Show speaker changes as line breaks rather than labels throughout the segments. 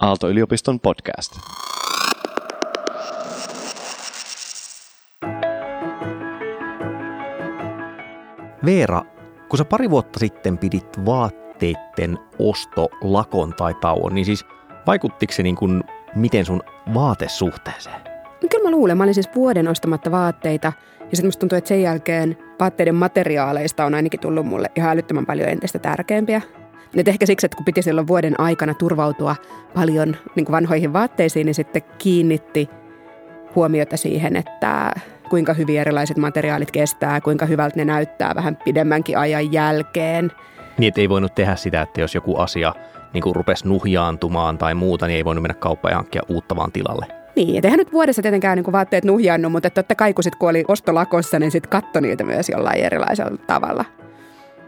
Aalto-yliopiston podcast.
Veera, kun sä pari vuotta sitten pidit vaatteiden ostolakon tai tauon, niin siis vaikuttiko se niin kuin miten sun vaatesuhteeseen?
No kyllä mä luulen. Mä olin siis vuoden ostamatta vaatteita ja sitten musta tuntuu, että sen jälkeen vaatteiden materiaaleista on ainakin tullut mulle ihan älyttömän paljon entistä tärkeämpiä. Nyt ehkä siksi, että kun piti silloin vuoden aikana turvautua paljon niin vanhoihin vaatteisiin, niin sitten kiinnitti huomiota siihen, että kuinka hyvin erilaiset materiaalit kestää, kuinka hyvältä ne näyttää vähän pidemmänkin ajan jälkeen.
Niin, että ei voinut tehdä sitä, että jos joku asia niin kuin rupesi nuhjaantumaan tai muuta, niin ei voinut mennä kauppaan ja hankkia uutta vaan tilalle.
Niin, et eihän nyt vuodessa tietenkään niin vaatteet nuhjannut, mutta totta kai kun, sit, kun oli ostolakossa, niin sitten katto niitä myös jollain erilaisella tavalla.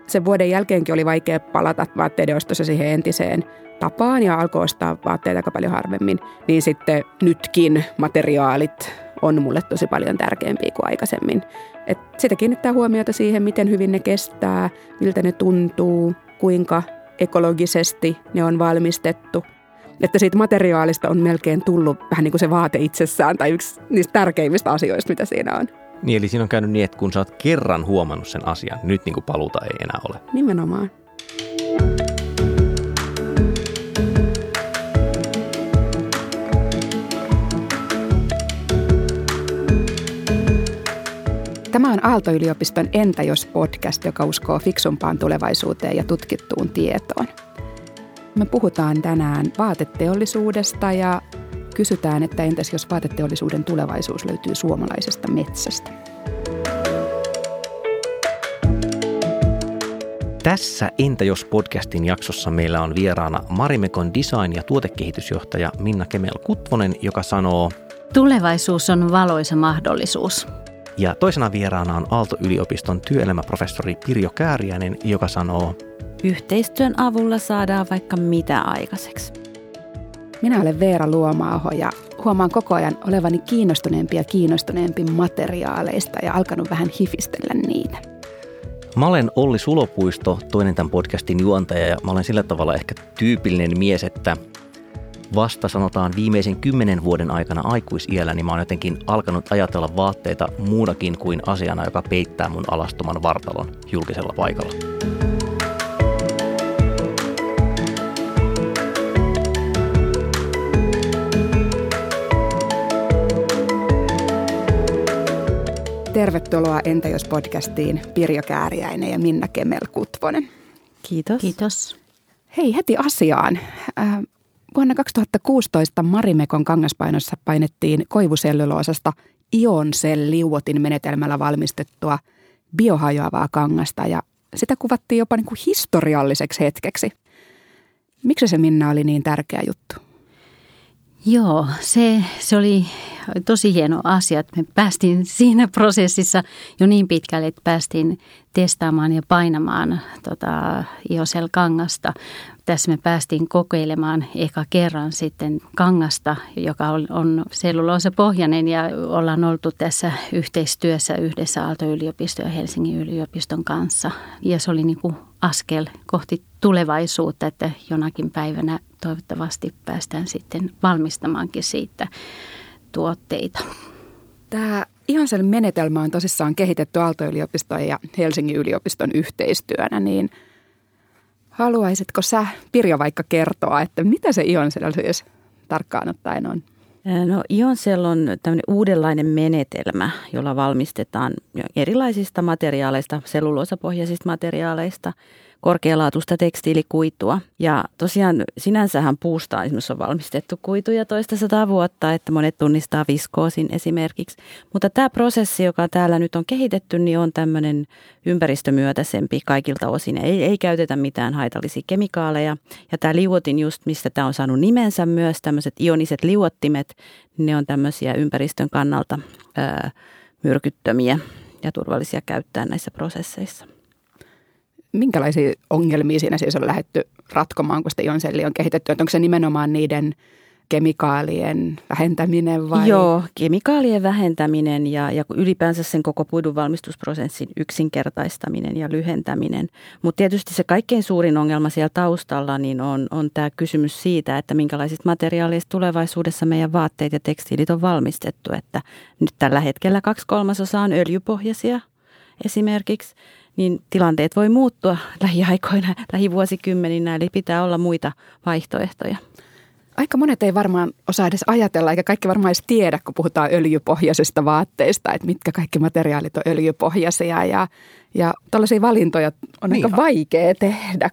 Sen vuoden jälkeenkin oli vaikea palata vaatteiden ostossa siihen entiseen tapaan ja alkoi ostaa vaatteita aika paljon harvemmin. Niin sitten nytkin materiaalit on mulle tosi paljon tärkeämpiä kuin aikaisemmin. Et sitä kiinnittää huomiota siihen, miten hyvin ne kestää, miltä ne tuntuu, kuinka ekologisesti ne on valmistettu. Että siitä materiaalista on melkein tullut vähän niin kuin se vaate itsessään tai yksi niistä tärkeimmistä asioista, mitä siinä on.
Niin, eli siinä on käynyt niin, että kun sä oot kerran huomannut sen asian, nyt niin kuin paluuta ei enää ole.
Nimenomaan. Tämä on Aalto-yliopiston Entä jos podcast, joka uskoo fiksumpaan tulevaisuuteen ja tutkittuun tietoon. Me puhutaan tänään vaateteollisuudesta ja kysytään, että entäs jos vaateteollisuuden tulevaisuus löytyy suomalaisesta metsästä.
Tässä Entä jos podcastin jaksossa meillä on vieraana Marimekon design- ja tuotekehitysjohtaja Minna Kemel-Kutvonen, joka sanoo
Tulevaisuus on valoisa mahdollisuus.
Ja toisena vieraana on Aalto-yliopiston työelämäprofessori Pirjo Kääriäinen, joka sanoo
Yhteistyön avulla saadaan vaikka mitä aikaiseksi.
Minä olen Veera Luomaaho ja huomaan koko ajan olevani kiinnostuneempi ja kiinnostuneempi materiaaleista ja alkanut vähän hifistellä niitä.
Mä olen Olli Sulopuisto, toinen tämän podcastin juontaja ja mä olen sillä tavalla ehkä tyypillinen mies, että vasta sanotaan viimeisen kymmenen vuoden aikana aikuisiellä, niin mä oon jotenkin alkanut ajatella vaatteita muunakin kuin asiana, joka peittää mun alastoman vartalon julkisella paikalla.
Tervetuloa Entä jos podcastiin Pirjo Kääriäinen ja Minna Kemel-Kutvonen.
Kiitos. Kiitos.
Hei, heti asiaan. Äh, vuonna 2016 Marimekon kangaspainossa painettiin koivusellyloosasta ionselliuotin menetelmällä valmistettua biohajoavaa kangasta ja sitä kuvattiin jopa niin kuin historialliseksi hetkeksi. Miksi se Minna oli niin tärkeä juttu?
Joo, se, se oli tosi hieno asia, että me päästiin siinä prosessissa jo niin pitkälle, että päästiin testaamaan ja painamaan tota, Iosel-kangasta. Tässä me päästiin kokeilemaan eka kerran sitten kangasta, joka on, on pohjainen ja ollaan oltu tässä yhteistyössä yhdessä Aalto-yliopiston ja Helsingin yliopiston kanssa. Ja se oli niin kuin askel kohti tulevaisuutta, että jonakin päivänä toivottavasti päästään sitten valmistamaankin siitä tuotteita.
Tämä Ihonsel menetelmä on tosissaan kehitetty Aalto-yliopiston ja Helsingin yliopiston yhteistyönä, niin haluaisitko sä, Pirjo, vaikka kertoa, että mitä se Ihonsel siis tarkkaan ottaen on?
No Ionsel on tämmöinen uudenlainen menetelmä, jolla valmistetaan erilaisista materiaaleista, selluloosapohjaisista materiaaleista – korkealaatuista tekstiilikuitua. Ja tosiaan sinänsähän puusta esimerkiksi on valmistettu kuituja toista sataa vuotta, että monet tunnistaa viskoosin esimerkiksi. Mutta tämä prosessi, joka täällä nyt on kehitetty, niin on tämmöinen ympäristömyötäisempi kaikilta osin. Ei, ei käytetä mitään haitallisia kemikaaleja. Ja tämä liuotin just, mistä tämä on saanut nimensä myös, tämmöiset ioniset liuottimet, ne on tämmöisiä ympäristön kannalta ää, myrkyttömiä ja turvallisia käyttää näissä prosesseissa
minkälaisia ongelmia siinä siis on lähdetty ratkomaan, kun sitä ionselli on kehitetty? Että onko se nimenomaan niiden kemikaalien vähentäminen vai?
Joo, kemikaalien vähentäminen ja, ja ylipäänsä sen koko puidun valmistusprosessin yksinkertaistaminen ja lyhentäminen. Mutta tietysti se kaikkein suurin ongelma siellä taustalla niin on, on tämä kysymys siitä, että minkälaisista materiaaleista tulevaisuudessa meidän vaatteet ja tekstiilit on valmistettu. Että nyt tällä hetkellä kaksi kolmasosaa on öljypohjaisia esimerkiksi niin tilanteet voi muuttua lähiaikoina, lähivuosikymmeninä, eli pitää olla muita vaihtoehtoja.
Aika monet ei varmaan osaa edes ajatella, eikä kaikki varmaan edes tiedä, kun puhutaan öljypohjaisista vaatteista, että mitkä kaikki materiaalit on öljypohjaisia ja, ja tällaisia valintoja on niin. aika vaikea tehdä.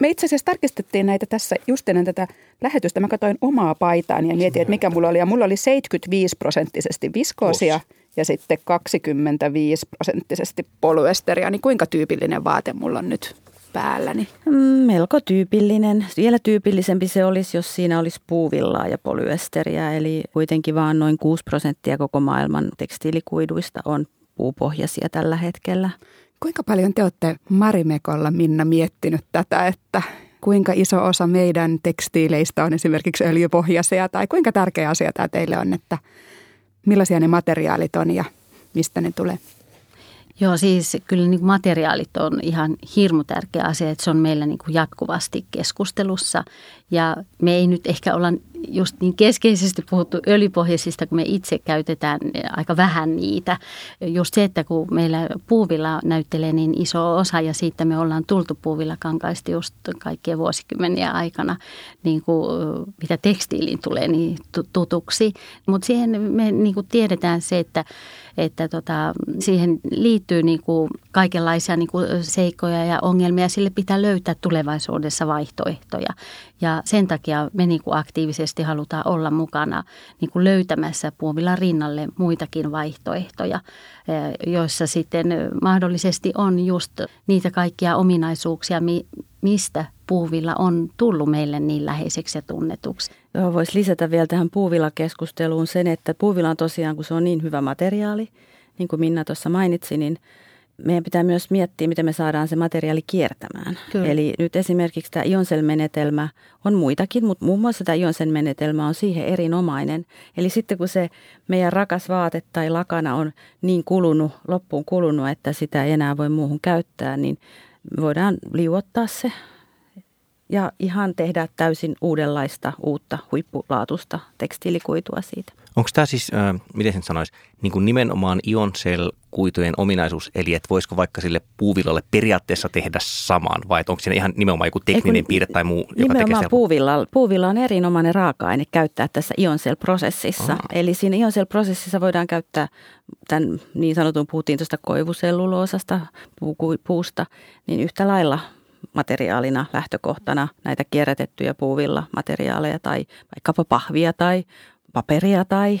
Me itse asiassa tarkistettiin näitä tässä just ennen tätä lähetystä. Mä katsoin omaa paitaani ja mietin, että mikä mulla oli. Ja mulla oli 75 prosenttisesti viskoosia Os. Ja sitten 25 prosenttisesti polyesteriä. Niin kuinka tyypillinen vaate mulla on nyt päälläni?
Mm, melko tyypillinen. Vielä tyypillisempi se olisi, jos siinä olisi puuvillaa ja polyesteriä. Eli kuitenkin vaan noin 6 prosenttia koko maailman tekstiilikuiduista on puupohjaisia tällä hetkellä.
Kuinka paljon te olette Marimekolla, Minna, miettinyt tätä, että kuinka iso osa meidän tekstiileistä on esimerkiksi öljypohjaisia tai kuinka tärkeä asia tämä teille on, että millaisia ne materiaalit on ja mistä ne tulee?
Joo, siis kyllä niin materiaalit on ihan hirmu tärkeä asia, että se on meillä niin kuin jatkuvasti keskustelussa. Ja me ei nyt ehkä olla just niin keskeisesti puhuttu öljypohjaisista, kun me itse käytetään aika vähän niitä. Just se, että kun meillä puuvilla näyttelee niin iso osa ja siitä me ollaan tultu puuvilla kankaista just kaikkien vuosikymmeniä aikana, niin kuin mitä tekstiiliin tulee niin tutuksi. Mutta siihen me niin kuin tiedetään se, että että tota, siihen liittyy niin kuin kaikenlaisia niin kuin seikkoja ja ongelmia. Sille pitää löytää tulevaisuudessa vaihtoehtoja. Ja sen takia me niin kuin aktiivisesti halutaan olla mukana niin kuin löytämässä puovilla rinnalle muitakin vaihtoehtoja, eh, joissa sitten mahdollisesti on just niitä kaikkia ominaisuuksia, mistä puuvilla on tullut meille niin läheiseksi ja tunnetuksi.
Joo, voisi lisätä vielä tähän puuvilla-keskusteluun sen, että puuvilla on tosiaan, kun se on niin hyvä materiaali, niin kuin Minna tuossa mainitsi, niin meidän pitää myös miettiä, miten me saadaan se materiaali kiertämään. Kyllä. Eli nyt esimerkiksi tämä Ionsen-menetelmä on muitakin, mutta muun muassa tämä Ionsen-menetelmä on siihen erinomainen. Eli sitten kun se meidän rakas vaate tai lakana on niin kulunut, loppuun kulunut, että sitä ei enää voi muuhun käyttää, niin voidaan liuottaa se ja ihan tehdä täysin uudenlaista, uutta huippulaatusta tekstiilikuitua siitä.
Onko tämä siis, äh, miten sen sanoisi, niin kuin nimenomaan Ioncell-kuitujen ominaisuus, eli että voisiko vaikka sille puuvillalle periaatteessa tehdä saman, vai onko siinä ihan nimenomaan joku tekninen Eiku, piirre tai muu, joka
tekee sitä? Puuvilla, puuvilla on erinomainen raaka-aine käyttää tässä Ioncell-prosessissa. Aha. Eli siinä Ioncell-prosessissa voidaan käyttää tämän niin sanotun, puhuttiin tuosta koivuselluloosasta, puusta, niin yhtä lailla materiaalina lähtökohtana näitä kierrätettyjä puuvilla materiaaleja tai vaikkapa pahvia tai paperia tai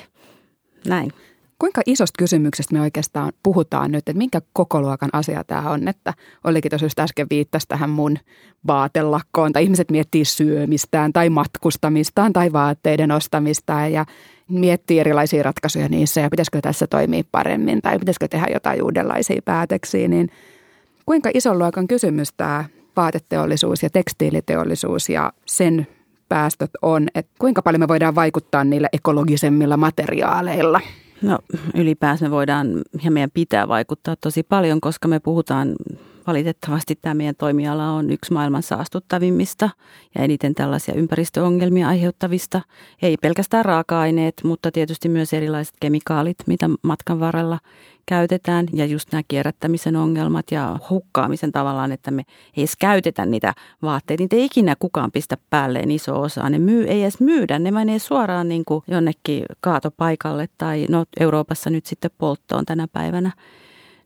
näin.
Kuinka isosta kysymyksestä me oikeastaan puhutaan nyt, että minkä kokoluokan asia tämä on, että olikin tosiaan just äsken viittasi tähän mun vaatelakkoon, tai ihmiset miettii syömistään tai matkustamistaan tai vaatteiden ostamistaan ja miettii erilaisia ratkaisuja niissä ja pitäisikö tässä toimia paremmin tai pitäisikö tehdä jotain uudenlaisia päätöksiä, niin kuinka ison luokan kysymys tämä vaateteollisuus ja tekstiiliteollisuus ja sen päästöt on, että kuinka paljon me voidaan vaikuttaa niillä ekologisemmilla materiaaleilla?
No ylipäänsä me voidaan ja meidän pitää vaikuttaa tosi paljon, koska me puhutaan valitettavasti tämä meidän toimiala on yksi maailman saastuttavimmista ja eniten tällaisia ympäristöongelmia aiheuttavista. Ei pelkästään raaka-aineet, mutta tietysti myös erilaiset kemikaalit, mitä matkan varrella käytetään ja just nämä kierrättämisen ongelmat ja hukkaamisen tavallaan, että me ei edes käytetä niitä vaatteita. Niitä ei ikinä kukaan pistä päälleen iso osa. Ne myy, ei edes myydä, ne menee suoraan niin kuin jonnekin kaatopaikalle tai no Euroopassa nyt sitten polttoon tänä päivänä.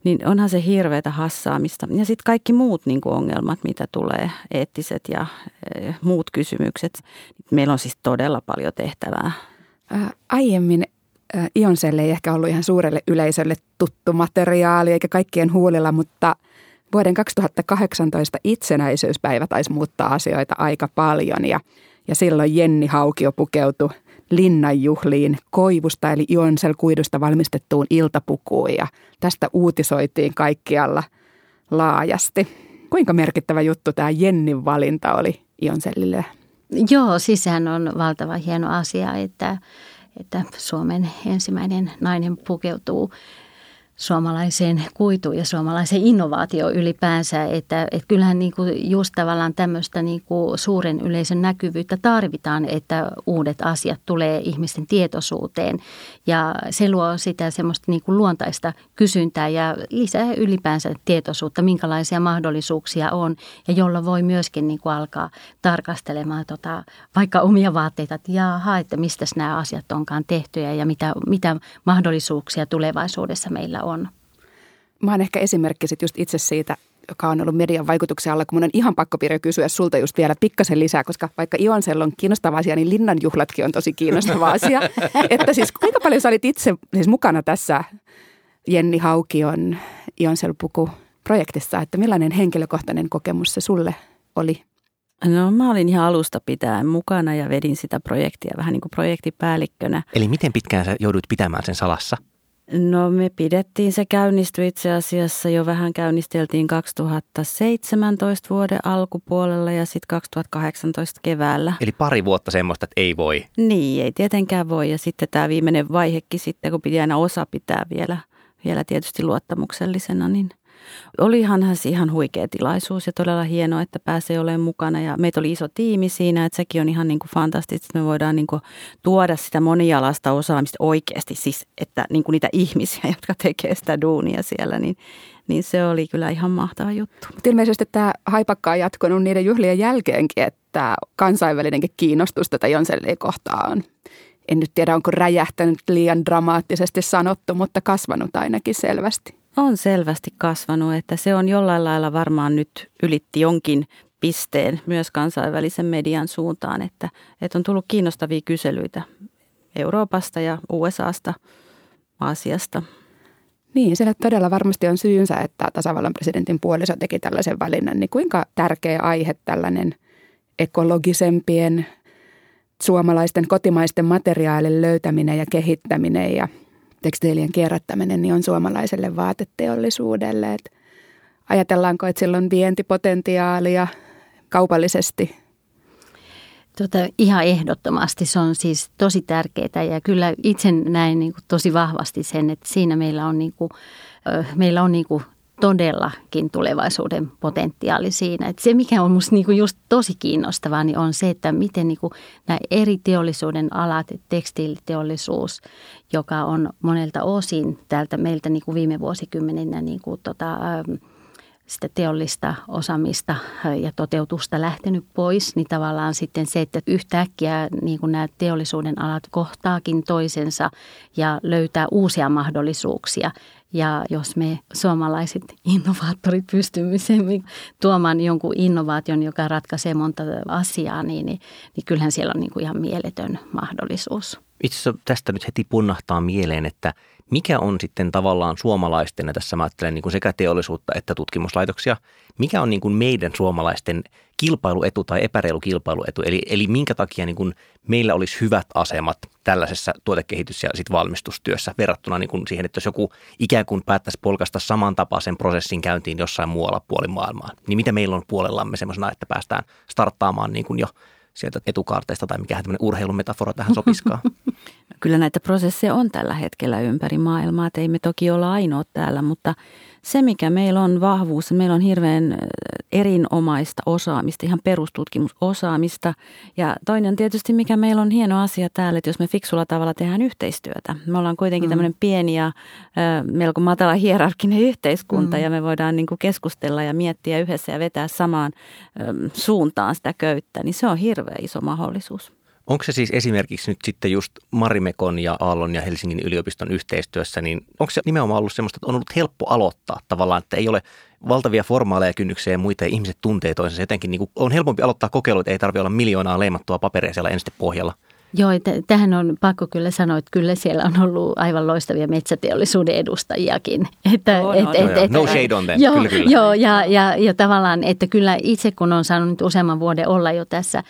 Niin onhan se hirveätä hassaamista. Ja sitten kaikki muut niin kuin ongelmat, mitä tulee, eettiset ja e, muut kysymykset. Meillä on siis todella paljon tehtävää.
Ää, aiemmin Ionselle ei ehkä ollut ihan suurelle yleisölle tuttu materiaali eikä kaikkien huulilla, mutta vuoden 2018 itsenäisyyspäivä taisi muuttaa asioita aika paljon ja, ja silloin Jenni Haukio pukeutui linnanjuhliin koivusta eli Ionsel-kuidusta valmistettuun iltapukuun ja tästä uutisoitiin kaikkialla laajasti. Kuinka merkittävä juttu tämä Jennin valinta oli Ionsellille?
Joo, siis on valtava hieno asia, että, että Suomen ensimmäinen nainen pukeutuu suomalaiseen kuituun ja suomalaiseen innovaatio ylipäänsä. Että, että kyllähän niin kuin just tavallaan tämmöistä niin kuin suuren yleisön näkyvyyttä tarvitaan, että uudet asiat tulee ihmisten tietoisuuteen. Ja se luo sitä semmoista niin kuin luontaista kysyntää ja lisää ylipäänsä tietoisuutta, minkälaisia mahdollisuuksia on. Ja jolla voi myöskin niin kuin alkaa tarkastelemaan tota, vaikka omia vaatteita, että jaha, että mistä nämä asiat onkaan tehtyjä ja mitä, mitä mahdollisuuksia tulevaisuudessa meillä on.
Mä oon ehkä esimerkki sit just itse siitä, joka on ollut median vaikutuksen alla, kun mun on ihan pakko Pirjo kysyä sulta just vielä pikkasen lisää, koska vaikka Ionsella on kiinnostava asia, niin linnanjuhlatkin on tosi kiinnostava asia. että siis kuinka paljon sä olit itse siis mukana tässä Jenni Haukion Ionsel puku projektissa, että millainen henkilökohtainen kokemus se sulle oli?
No mä olin ihan alusta pitäen mukana ja vedin sitä projektia vähän niin kuin projektipäällikkönä.
Eli miten pitkään sä jouduit pitämään sen salassa?
No me pidettiin, se käynnistyi itse asiassa jo vähän käynnisteltiin 2017 vuoden alkupuolella ja sitten 2018 keväällä.
Eli pari vuotta semmoista, että ei voi.
Niin, ei tietenkään voi ja sitten tämä viimeinen vaihekin sitten, kun piti aina osa pitää vielä, vielä tietysti luottamuksellisena, niin – Olihan se ihan huikea tilaisuus ja todella hienoa, että pääsee olemaan mukana. Ja meitä oli iso tiimi siinä, että sekin on ihan niin kuin fantastista, että me voidaan niin kuin tuoda sitä monialaista osaamista oikeasti. Siis, että niin kuin niitä ihmisiä, jotka tekee sitä duunia siellä, niin, niin se oli kyllä ihan mahtava juttu.
Mutta ilmeisesti tämä haipakka on jatkunut niiden juhlien jälkeenkin, että kansainvälinenkin kiinnostus tätä Jonsellia kohtaan en nyt tiedä onko räjähtänyt liian dramaattisesti sanottu, mutta kasvanut ainakin selvästi.
On selvästi kasvanut, että se on jollain lailla varmaan nyt ylitti jonkin pisteen myös kansainvälisen median suuntaan, että, että on tullut kiinnostavia kyselyitä Euroopasta ja USAsta, Aasiasta.
Niin, sille todella varmasti on syynsä, että tasavallan presidentin puoliso teki tällaisen valinnan. Niin kuinka tärkeä aihe tällainen ekologisempien suomalaisten kotimaisten materiaalien löytäminen ja kehittäminen ja tekstiilien kierrättäminen niin on suomalaiselle vaateteollisuudelle. Et ajatellaanko, että sillä on vientipotentiaalia kaupallisesti?
Tota, ihan ehdottomasti se on siis tosi tärkeää ja kyllä itse näen niin kuin tosi vahvasti sen, että siinä meillä on, niin kuin, meillä on niin kuin todellakin tulevaisuuden potentiaali siinä. Että se, mikä on minusta niinku just tosi kiinnostavaa, niin on se, että miten niinku nämä eri teollisuuden alat, tekstiiliteollisuus, joka on monelta osin täältä meiltä niinku viime vuosikymmeninä niinku tota, sitä teollista osaamista ja toteutusta lähtenyt pois, niin tavallaan sitten se, että yhtäkkiä niin kuin nämä teollisuuden alat kohtaakin toisensa ja löytää uusia mahdollisuuksia. Ja jos me suomalaiset innovaattorit pystymme tuomaan jonkun innovaation, joka ratkaisee monta asiaa, niin, niin, niin kyllähän siellä on niin kuin ihan mieletön mahdollisuus.
Itse asiassa tästä nyt heti punnahtaa mieleen, että mikä on sitten tavallaan suomalaisten, ja tässä mä ajattelen niin kuin sekä teollisuutta että tutkimuslaitoksia, mikä on niin kuin meidän suomalaisten kilpailuetu tai epäreilu kilpailuetu, eli, eli minkä takia niin kuin meillä olisi hyvät asemat tällaisessa tuotekehitys- ja sit valmistustyössä verrattuna niin kuin siihen, että jos joku ikään kuin päättäisi polkasta samantapaisen prosessin käyntiin jossain muualla puoli maailmaa, niin mitä meillä on puolellamme semmoisena, että päästään starttaamaan niin kuin jo sieltä etukaarteista tai mikä tämmöinen urheilumetafora tähän sopiskaa?
Kyllä näitä prosesseja on tällä hetkellä ympäri maailmaa, että ei me toki olla ainoa täällä, mutta se mikä meillä on vahvuus, meillä on hirveän erinomaista osaamista, ihan perustutkimusosaamista. Ja toinen tietysti mikä meillä on hieno asia täällä, että jos me fiksulla tavalla tehdään yhteistyötä. Me ollaan kuitenkin mm. tämmöinen pieni ja melko matala hierarkinen yhteiskunta mm. ja me voidaan niin kuin keskustella ja miettiä yhdessä ja vetää samaan suuntaan sitä köyttä, niin se on hirveän iso mahdollisuus.
Onko se siis esimerkiksi nyt sitten just Marimekon ja Aallon ja Helsingin yliopiston yhteistyössä, niin onko se nimenomaan ollut semmoista, että on ollut helppo aloittaa tavallaan, että ei ole valtavia formaaleja kynnyksiä ja muita, ja ihmiset tuntee toisensa jotenkin, niin kuin on helpompi aloittaa kokeilut, ei tarvitse olla miljoonaa leimattua paperia siellä pohjalla.
Joo, t- tähän on pakko kyllä sanoa, että kyllä siellä on ollut aivan loistavia metsäteollisuuden edustajiakin. Että,
oh, et, no, et, et, no shade on them,
joo,
kyllä, kyllä.
Joo, ja, ja, ja tavallaan, että kyllä itse kun on saanut nyt useamman vuoden olla jo tässä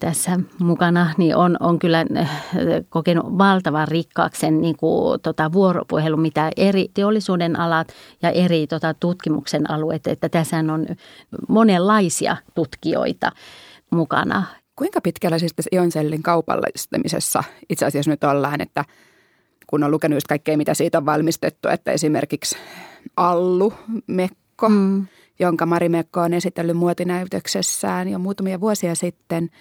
tässä mukana, niin on, on kyllä äh, kokenut valtavan rikkaaksen niin kuin, tota, vuoropuhelu, mitä eri teollisuuden alat ja eri tota, tutkimuksen alueet, että tässä on monenlaisia tutkijoita mukana.
Kuinka pitkällä siis tässä Ioncellin kaupallistamisessa itse asiassa nyt ollaan, että kun on lukenut just kaikkea, mitä siitä on valmistettu, että esimerkiksi Allu Mekko, mm. jonka Mari Mekko on esitellyt muotinäytöksessään jo muutamia vuosia sitten –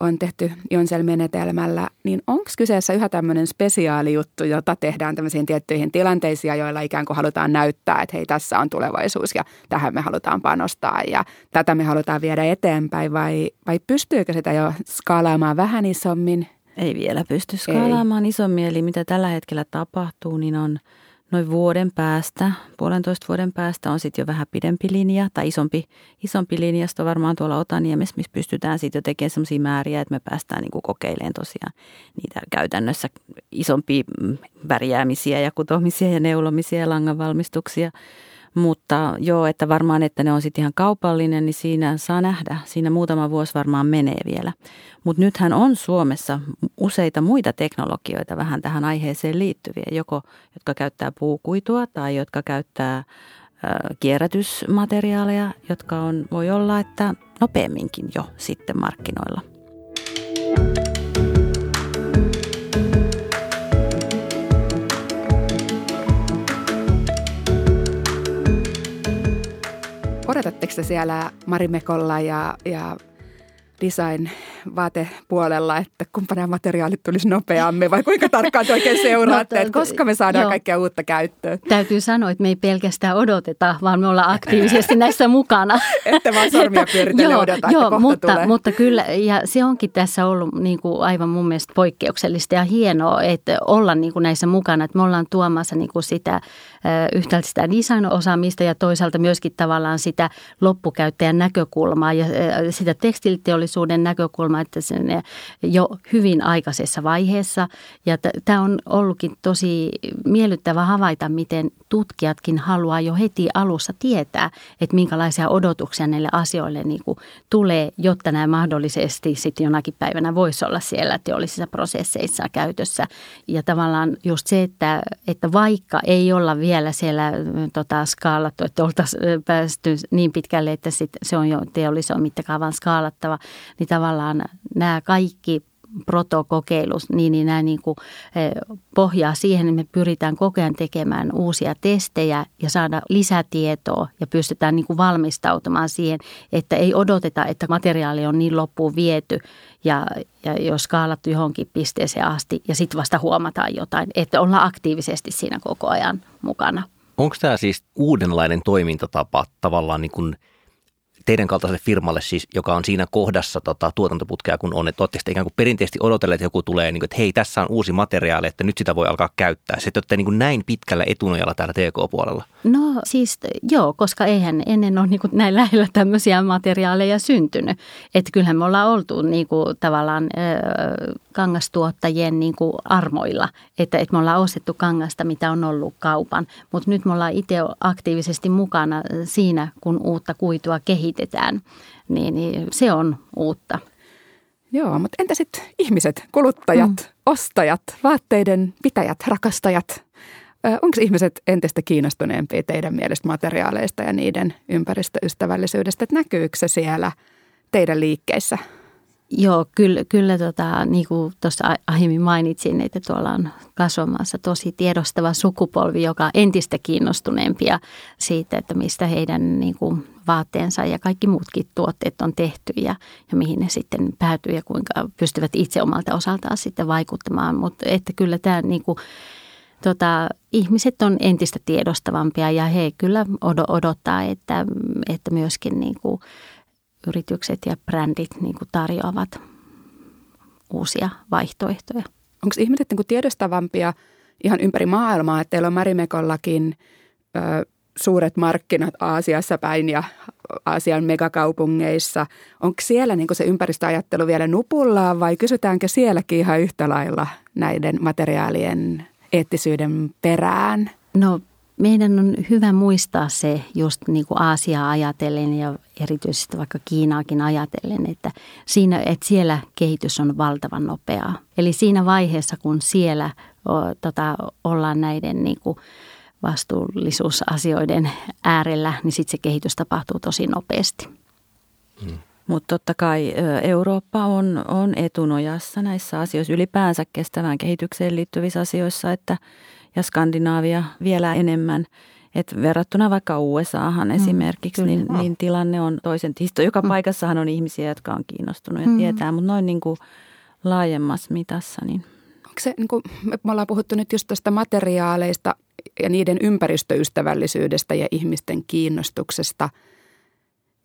on tehty Jonsel-menetelmällä, niin onko kyseessä yhä tämmöinen spesiaalijuttu, jota tehdään tämmöisiin tiettyihin tilanteisiin, joilla ikään kuin halutaan näyttää, että hei tässä on tulevaisuus ja tähän me halutaan panostaa ja tätä me halutaan viedä eteenpäin vai, vai pystyykö sitä jo skaalaamaan vähän isommin?
Ei vielä pysty skaalaamaan Ei. isommin, eli mitä tällä hetkellä tapahtuu, niin on – noin vuoden päästä, puolentoista vuoden päästä on sitten jo vähän pidempi linja tai isompi, isompi linjasto varmaan tuolla Otaniemessä, missä pystytään sitten jo tekemään sellaisia määriä, että me päästään niin kokeilemaan tosiaan niitä käytännössä isompia mm, värjäämisiä ja kutomisia ja neulomisia ja langanvalmistuksia – mutta joo, että varmaan, että ne on sitten ihan kaupallinen, niin siinä saa nähdä. Siinä muutama vuosi varmaan menee vielä. Mutta nythän on Suomessa useita muita teknologioita vähän tähän aiheeseen liittyviä, joko jotka käyttää puukuitua tai jotka käyttää kierrätysmateriaaleja, jotka on, voi olla, että nopeamminkin jo sitten markkinoilla.
Odotatteko te siellä Marimekolla ja, ja design vaatepuolella, että kumpa nämä materiaalit tulisi nopeammin vai kuinka tarkkaan te oikein seuraatte, no, että koska me saadaan joo. kaikkea uutta käyttöön?
Täytyy sanoa, että me ei pelkästään odoteta, vaan me ollaan aktiivisesti näissä mukana.
että vaan sormia pyöritellä joo, odota,
joo,
että
mutta,
tulee.
mutta kyllä, ja se onkin tässä ollut niin kuin aivan mun mielestä poikkeuksellista ja hienoa, että olla niin kuin näissä mukana, että me ollaan tuomassa niin kuin sitä yhtäältä sitä design-osaamista ja toisaalta myöskin tavallaan sitä loppukäyttäjän näkökulmaa ja sitä tekstiliteollisuuden näkökulmaa, että sen jo hyvin aikaisessa vaiheessa. Ja tämä on ollutkin tosi miellyttävä havaita, miten tutkijatkin haluaa jo heti alussa tietää, että minkälaisia odotuksia näille asioille niin kuin tulee, jotta nämä mahdollisesti sitten jonakin päivänä voisi olla siellä teollisissa prosesseissa käytössä. Ja tavallaan just se, että, että vaikka ei olla vielä siellä tota, skaalattu, että oltaisiin päästy niin pitkälle, että sit se on jo teollisen mittakaavan skaalattava, niin tavallaan nämä kaikki protokokeilut, niin, niin nämä niin kuin, pohjaa siihen, että me pyritään koko ajan tekemään uusia testejä ja saada lisätietoa ja pystytään niin kuin valmistautumaan siihen, että ei odoteta, että materiaali on niin loppuun viety ja, ja jos skaalattu johonkin pisteeseen asti ja sitten vasta huomataan jotain, että ollaan aktiivisesti siinä koko ajan mukana.
Onko tämä siis uudenlainen toimintatapa tavallaan niin kuin – teidän kaltaiselle firmalle siis, joka on siinä kohdassa tota, tuotantoputkea, kun on, että olette ikään kuin perinteisesti odotelleet, että joku tulee, niin kuin, että hei, tässä on uusi materiaali, että nyt sitä voi alkaa käyttää. Sitten olette niin kuin näin pitkällä etunojalla täällä TK-puolella.
No siis joo, koska eihän ennen ole niin kuin näin lähellä tämmöisiä materiaaleja syntynyt. Että kyllähän me ollaan oltu niin kuin, tavallaan ö, kangastuottajien niin kuin armoilla, että, että me ollaan ostettu kangasta, mitä on ollut kaupan. Mutta nyt me ollaan itse aktiivisesti mukana siinä, kun uutta kuitua kehitetään, niin, niin se on uutta.
Joo, mutta entä sitten ihmiset, kuluttajat, mm. ostajat, vaatteiden pitäjät, rakastajat? Onko ihmiset entistä kiinnostuneempia teidän mielestä materiaaleista ja niiden ympäristöystävällisyydestä? Että näkyykö se siellä teidän liikkeissä?
Joo, kyllä, kyllä tota, niin kuin tuossa aiemmin mainitsin, että tuolla on kasvamassa tosi tiedostava sukupolvi, joka on entistä kiinnostuneempia siitä, että mistä heidän niin kuin, vaatteensa ja kaikki muutkin tuotteet on tehty ja, ja mihin ne sitten päätyy ja kuinka pystyvät itse omalta osaltaan sitten vaikuttamaan. Mutta että kyllä tämä niin kuin, tota, ihmiset on entistä tiedostavampia ja he kyllä odottaa, että, että myöskin niin kuin, yritykset ja brändit niin kuin tarjoavat uusia vaihtoehtoja.
Onko ihmiset niin kuin tiedostavampia ihan ympäri maailmaa, että teillä on Marimekollakin ö, suuret markkinat Aasiassa päin ja Aasian megakaupungeissa. Onko siellä niin se ympäristöajattelu vielä nupullaan vai kysytäänkö sielläkin ihan yhtä lailla näiden materiaalien eettisyyden perään?
No meidän on hyvä muistaa se just niin kuin Aasiaa ajatellen ja erityisesti vaikka Kiinaakin ajatellen, että, siinä, että siellä kehitys on valtavan nopeaa. Eli siinä vaiheessa, kun siellä o, tota, ollaan näiden niin kuin vastuullisuusasioiden äärellä, niin sitten se kehitys tapahtuu tosi nopeasti.
Hmm.
Mutta totta kai Eurooppa on, on etunojassa näissä asioissa, ylipäänsä kestävään kehitykseen liittyvissä asioissa, että, ja Skandinaavia vielä enemmän. Et verrattuna vaikka USAhan mm, esimerkiksi, niin, niin tilanne on toisen. Joka mm. paikassahan on ihmisiä, jotka on kiinnostuneet ja mm. tietää, mutta noin niin kuin laajemmassa mitassa. Niin.
Onko se, niin kuin, me ollaan puhuttu nyt just tuosta materiaaleista ja niiden ympäristöystävällisyydestä ja ihmisten kiinnostuksesta –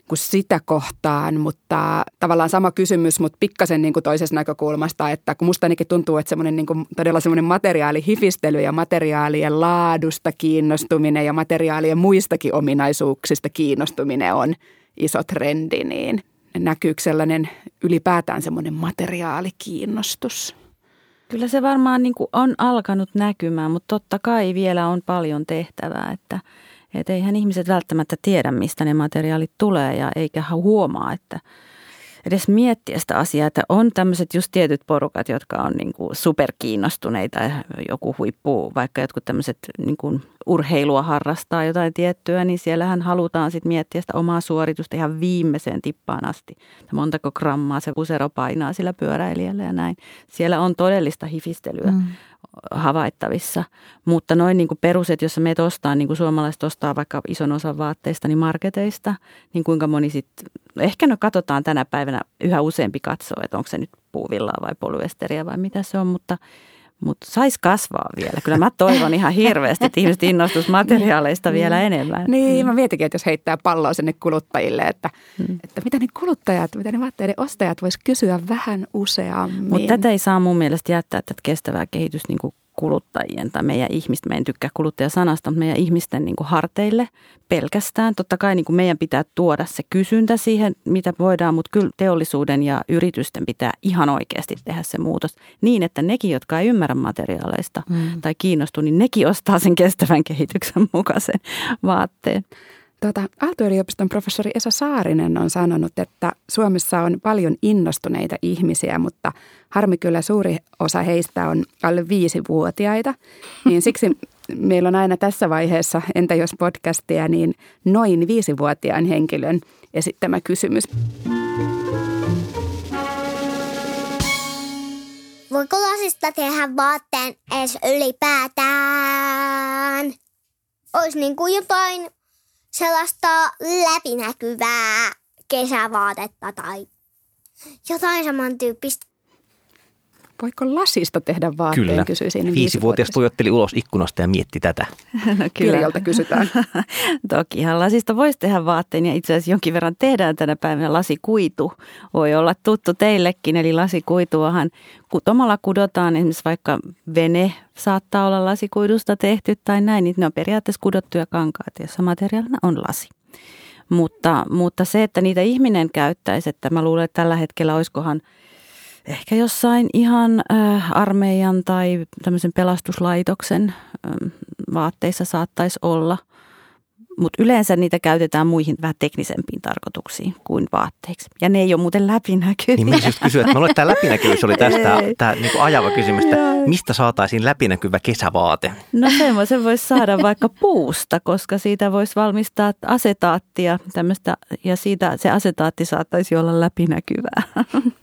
kuin sitä kohtaan, mutta tavallaan sama kysymys, mutta pikkasen niin kuin toisesta näkökulmasta, että kun musta ainakin tuntuu, että semmoinen niin kuin todella semmoinen materiaalihifistely ja materiaalien laadusta kiinnostuminen ja materiaalien muistakin ominaisuuksista kiinnostuminen on iso trendi, niin näkyykö sellainen ylipäätään semmoinen materiaalikiinnostus?
Kyllä se varmaan niin kuin on alkanut näkymään, mutta totta kai vielä on paljon tehtävää, että – että eihän ihmiset välttämättä tiedä, mistä ne materiaalit tulee ja eikä huomaa, että edes miettiä sitä asiaa, että on tämmöiset just tietyt porukat, jotka on niin kuin superkiinnostuneita, joku huippu, vaikka jotkut tämmöiset niin kuin urheilua harrastaa jotain tiettyä, niin siellähän halutaan sitten miettiä sitä omaa suoritusta ihan viimeiseen tippaan asti. Montako grammaa se pusero painaa sillä pyöräilijällä ja näin. Siellä on todellista hifistelyä. Mm havaittavissa. Mutta noin niin kuin peruset, jos meet ostaa, niin kuin suomalaiset ostaa vaikka ison osan vaatteista, niin marketeista, niin kuinka moni sitten, ehkä no katsotaan tänä päivänä yhä useampi katsoo, että onko se nyt puuvillaa vai polyesteriä vai mitä se on, mutta mutta saisi kasvaa vielä. Kyllä mä toivon ihan hirveästi, että ihmiset innostuisi materiaaleista niin. vielä enemmän.
Niin, mä mietinkin, että jos heittää palloa sinne kuluttajille, että, hmm. että mitä ne kuluttajat, mitä ne vaatteiden ostajat vois kysyä vähän useammin.
Mutta tätä ei saa mun mielestä jättää tätä kestävää kehitys niin kuin kuluttajien tai meidän ihmisten, mä en tykkää kuluttajasanasta, mutta meidän ihmisten niin kuin harteille pelkästään. Totta kai niin kuin meidän pitää tuoda se kysyntä siihen, mitä voidaan, mutta kyllä teollisuuden ja yritysten pitää ihan oikeasti tehdä se muutos niin, että nekin, jotka ei ymmärrä materiaaleista mm. tai kiinnostu, niin nekin ostaa sen kestävän kehityksen mukaisen vaatteen.
Tuota, Aalto-yliopiston professori Esa Saarinen on sanonut, että Suomessa on paljon innostuneita ihmisiä, mutta harmi kyllä suuri osa heistä on alle viisivuotiaita. Niin siksi meillä on aina tässä vaiheessa, entä jos podcastia, niin noin viisivuotiaan henkilön esittämä kysymys.
Voiko lasista tehdä vaatteen edes ylipäätään? Olisi niin kuin jotain sellaista läpinäkyvää kesävaatetta tai jotain samantyyppistä.
Voiko lasista tehdä vaatteen,
Kyllä.
kysyisin.
Viisivuotias tuijotteli ulos ikkunasta ja mietti tätä.
No Kirjalta kysytään.
Tokihan lasista voisi tehdä vaatteen ja itse asiassa jonkin verran tehdään tänä päivänä lasikuitu. Voi olla tuttu teillekin, eli lasikuituahan kutomalla kudotaan esimerkiksi vaikka vene saattaa olla lasikuidusta tehty tai näin, niin ne on periaatteessa kudottuja kankaat, jossa materiaalina on lasi. Mutta, mutta se, että niitä ihminen käyttäisi, että mä luulen, että tällä hetkellä olisikohan – ehkä jossain ihan äh, armeijan tai tämmöisen pelastuslaitoksen äh, vaatteissa saattaisi olla – mutta yleensä niitä käytetään muihin vähän teknisempiin tarkoituksiin kuin vaatteiksi. Ja ne ei ole muuten läpinäkyviä.
Niin mä just kysyä, että mä tämä läpinäkyvyys oli tästä tämä niinku ajava kysymys, että mistä saataisiin läpinäkyvä kesävaate?
No se voisi saada vaikka puusta, koska siitä voisi valmistaa asetaattia tämmöistä, ja siitä se asetaatti saattaisi olla läpinäkyvää.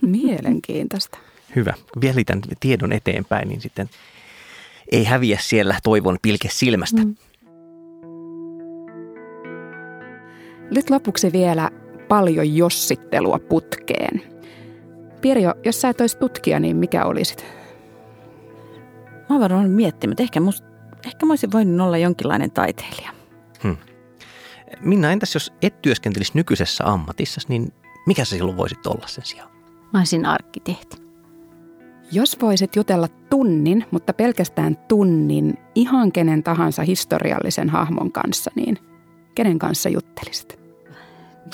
Mielenkiintoista.
Hyvä. Kun vihelitän tiedon eteenpäin, niin sitten ei häviä siellä toivon pilke silmästä. Mm.
Nyt lopuksi vielä paljon jossittelua putkeen. Pirjo, jos sä et olisi tutkija, niin mikä olisit?
Mä oon varmaan miettinyt, että ehkä, must, ehkä mä olisin voinut olla jonkinlainen taiteilija. Hmm.
Minna, entäs jos et työskentelisi nykyisessä ammatissa, niin mikä sä silloin voisit olla sen sijaan?
Mä olisin arkkitehti.
Jos voisit jutella tunnin, mutta pelkästään tunnin ihan kenen tahansa historiallisen hahmon kanssa, niin kenen kanssa juttelisit?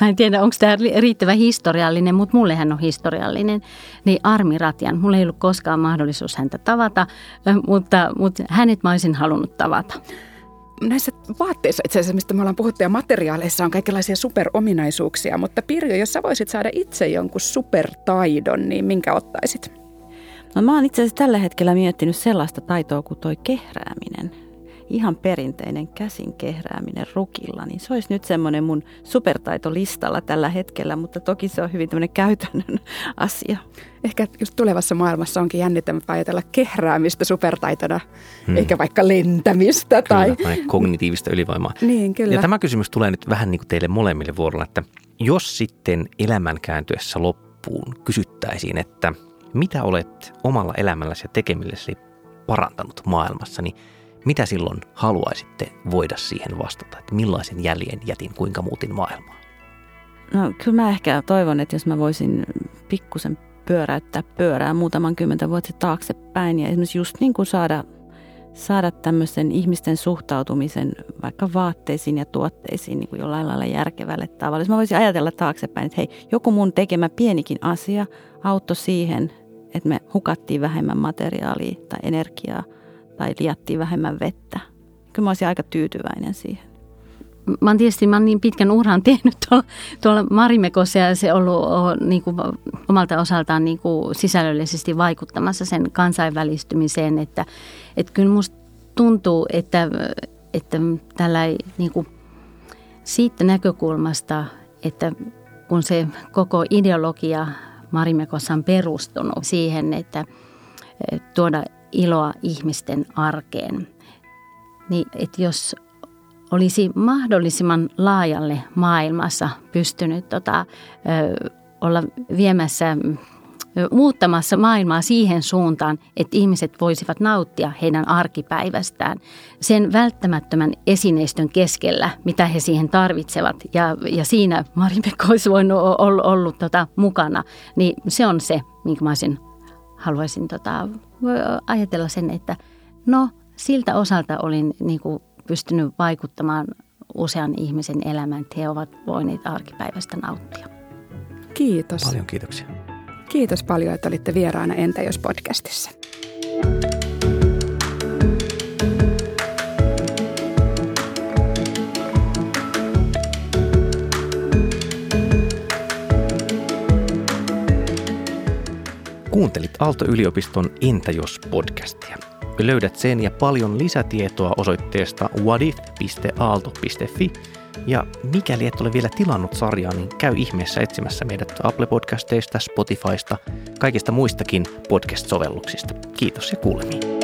Mä en tiedä, onko tämä riittävä historiallinen, mutta mulle hän on historiallinen, niin Armi Ratjan. Mulla ei ollut koskaan mahdollisuus häntä tavata, mutta, mutta hänet mä olisin halunnut tavata.
Näissä vaatteissa itse asiassa, mistä me ollaan puhuttu, ja materiaaleissa on kaikenlaisia superominaisuuksia, mutta Pirjo, jos sä voisit saada itse jonkun supertaidon, niin minkä ottaisit?
No mä oon itse asiassa tällä hetkellä miettinyt sellaista taitoa kuin toi kehrääminen – ihan perinteinen käsin kehrääminen rukilla, niin se olisi nyt semmoinen mun supertaitolistalla tällä hetkellä, mutta toki se on hyvin tämmöinen käytännön asia.
Ehkä just tulevassa maailmassa onkin jännittävämpää ajatella kehräämistä supertaitona, hmm. eikä vaikka lentämistä.
Kyllä,
tai...
tai kognitiivista ylivoimaa.
Niin, kyllä.
Ja tämä kysymys tulee nyt vähän niin kuin teille molemmille vuorolla, että jos sitten elämän kääntyessä loppuun kysyttäisiin, että mitä olet omalla elämälläsi ja tekemilläsi parantanut maailmassa, niin mitä silloin haluaisitte voida siihen vastata? Että millaisen jäljen jätin, kuinka muutin maailmaa?
No kyllä mä ehkä toivon, että jos mä voisin pikkusen pyöräyttää pyörää muutaman kymmentä vuotta taaksepäin ja esimerkiksi just niin kuin saada, saada tämmöisen ihmisten suhtautumisen vaikka vaatteisiin ja tuotteisiin niin kuin jollain lailla järkevälle tavalla. Jos mä voisin ajatella taaksepäin, että hei, joku mun tekemä pienikin asia auttoi siihen, että me hukattiin vähemmän materiaalia tai energiaa tai liattiin vähemmän vettä. Kyllä mä olisin aika tyytyväinen siihen.
Mä oon tietysti mä oon niin pitkän uran tehnyt tuolla, tuolla Marimekossa ja se on ollut niin kuin, omalta osaltaan niin kuin, sisällöllisesti vaikuttamassa sen kansainvälistymiseen, että, että kyllä musta tuntuu, että, että tällä niin kuin, siitä näkökulmasta, että kun se koko ideologia Marimekossa on perustunut siihen, että tuoda iloa ihmisten arkeen. Niin, että jos olisi mahdollisimman laajalle maailmassa pystynyt tota, ö, olla viemässä, muuttamassa maailmaa siihen suuntaan, että ihmiset voisivat nauttia heidän arkipäivästään sen välttämättömän esineistön keskellä, mitä he siihen tarvitsevat. Ja, ja siinä Marimekko olisi voinut olla ollut tota, mukana, niin se on se, minkä mä olisin, haluaisin tota, ajatella sen, että no siltä osalta olin niin kuin, pystynyt vaikuttamaan usean ihmisen elämään, että he ovat voineet arkipäivästä nauttia.
Kiitos.
Paljon kiitoksia.
Kiitos paljon, että olitte vieraana Entä jos podcastissa.
Kuuntelit Aalto-yliopiston Entä jos podcastia. Löydät sen ja paljon lisätietoa osoitteesta whatif.aalto.fi. Ja mikäli et ole vielä tilannut sarjaa, niin käy ihmeessä etsimässä meidät Apple Podcasteista, Spotifysta, kaikista muistakin podcast-sovelluksista. Kiitos ja kuulemiin.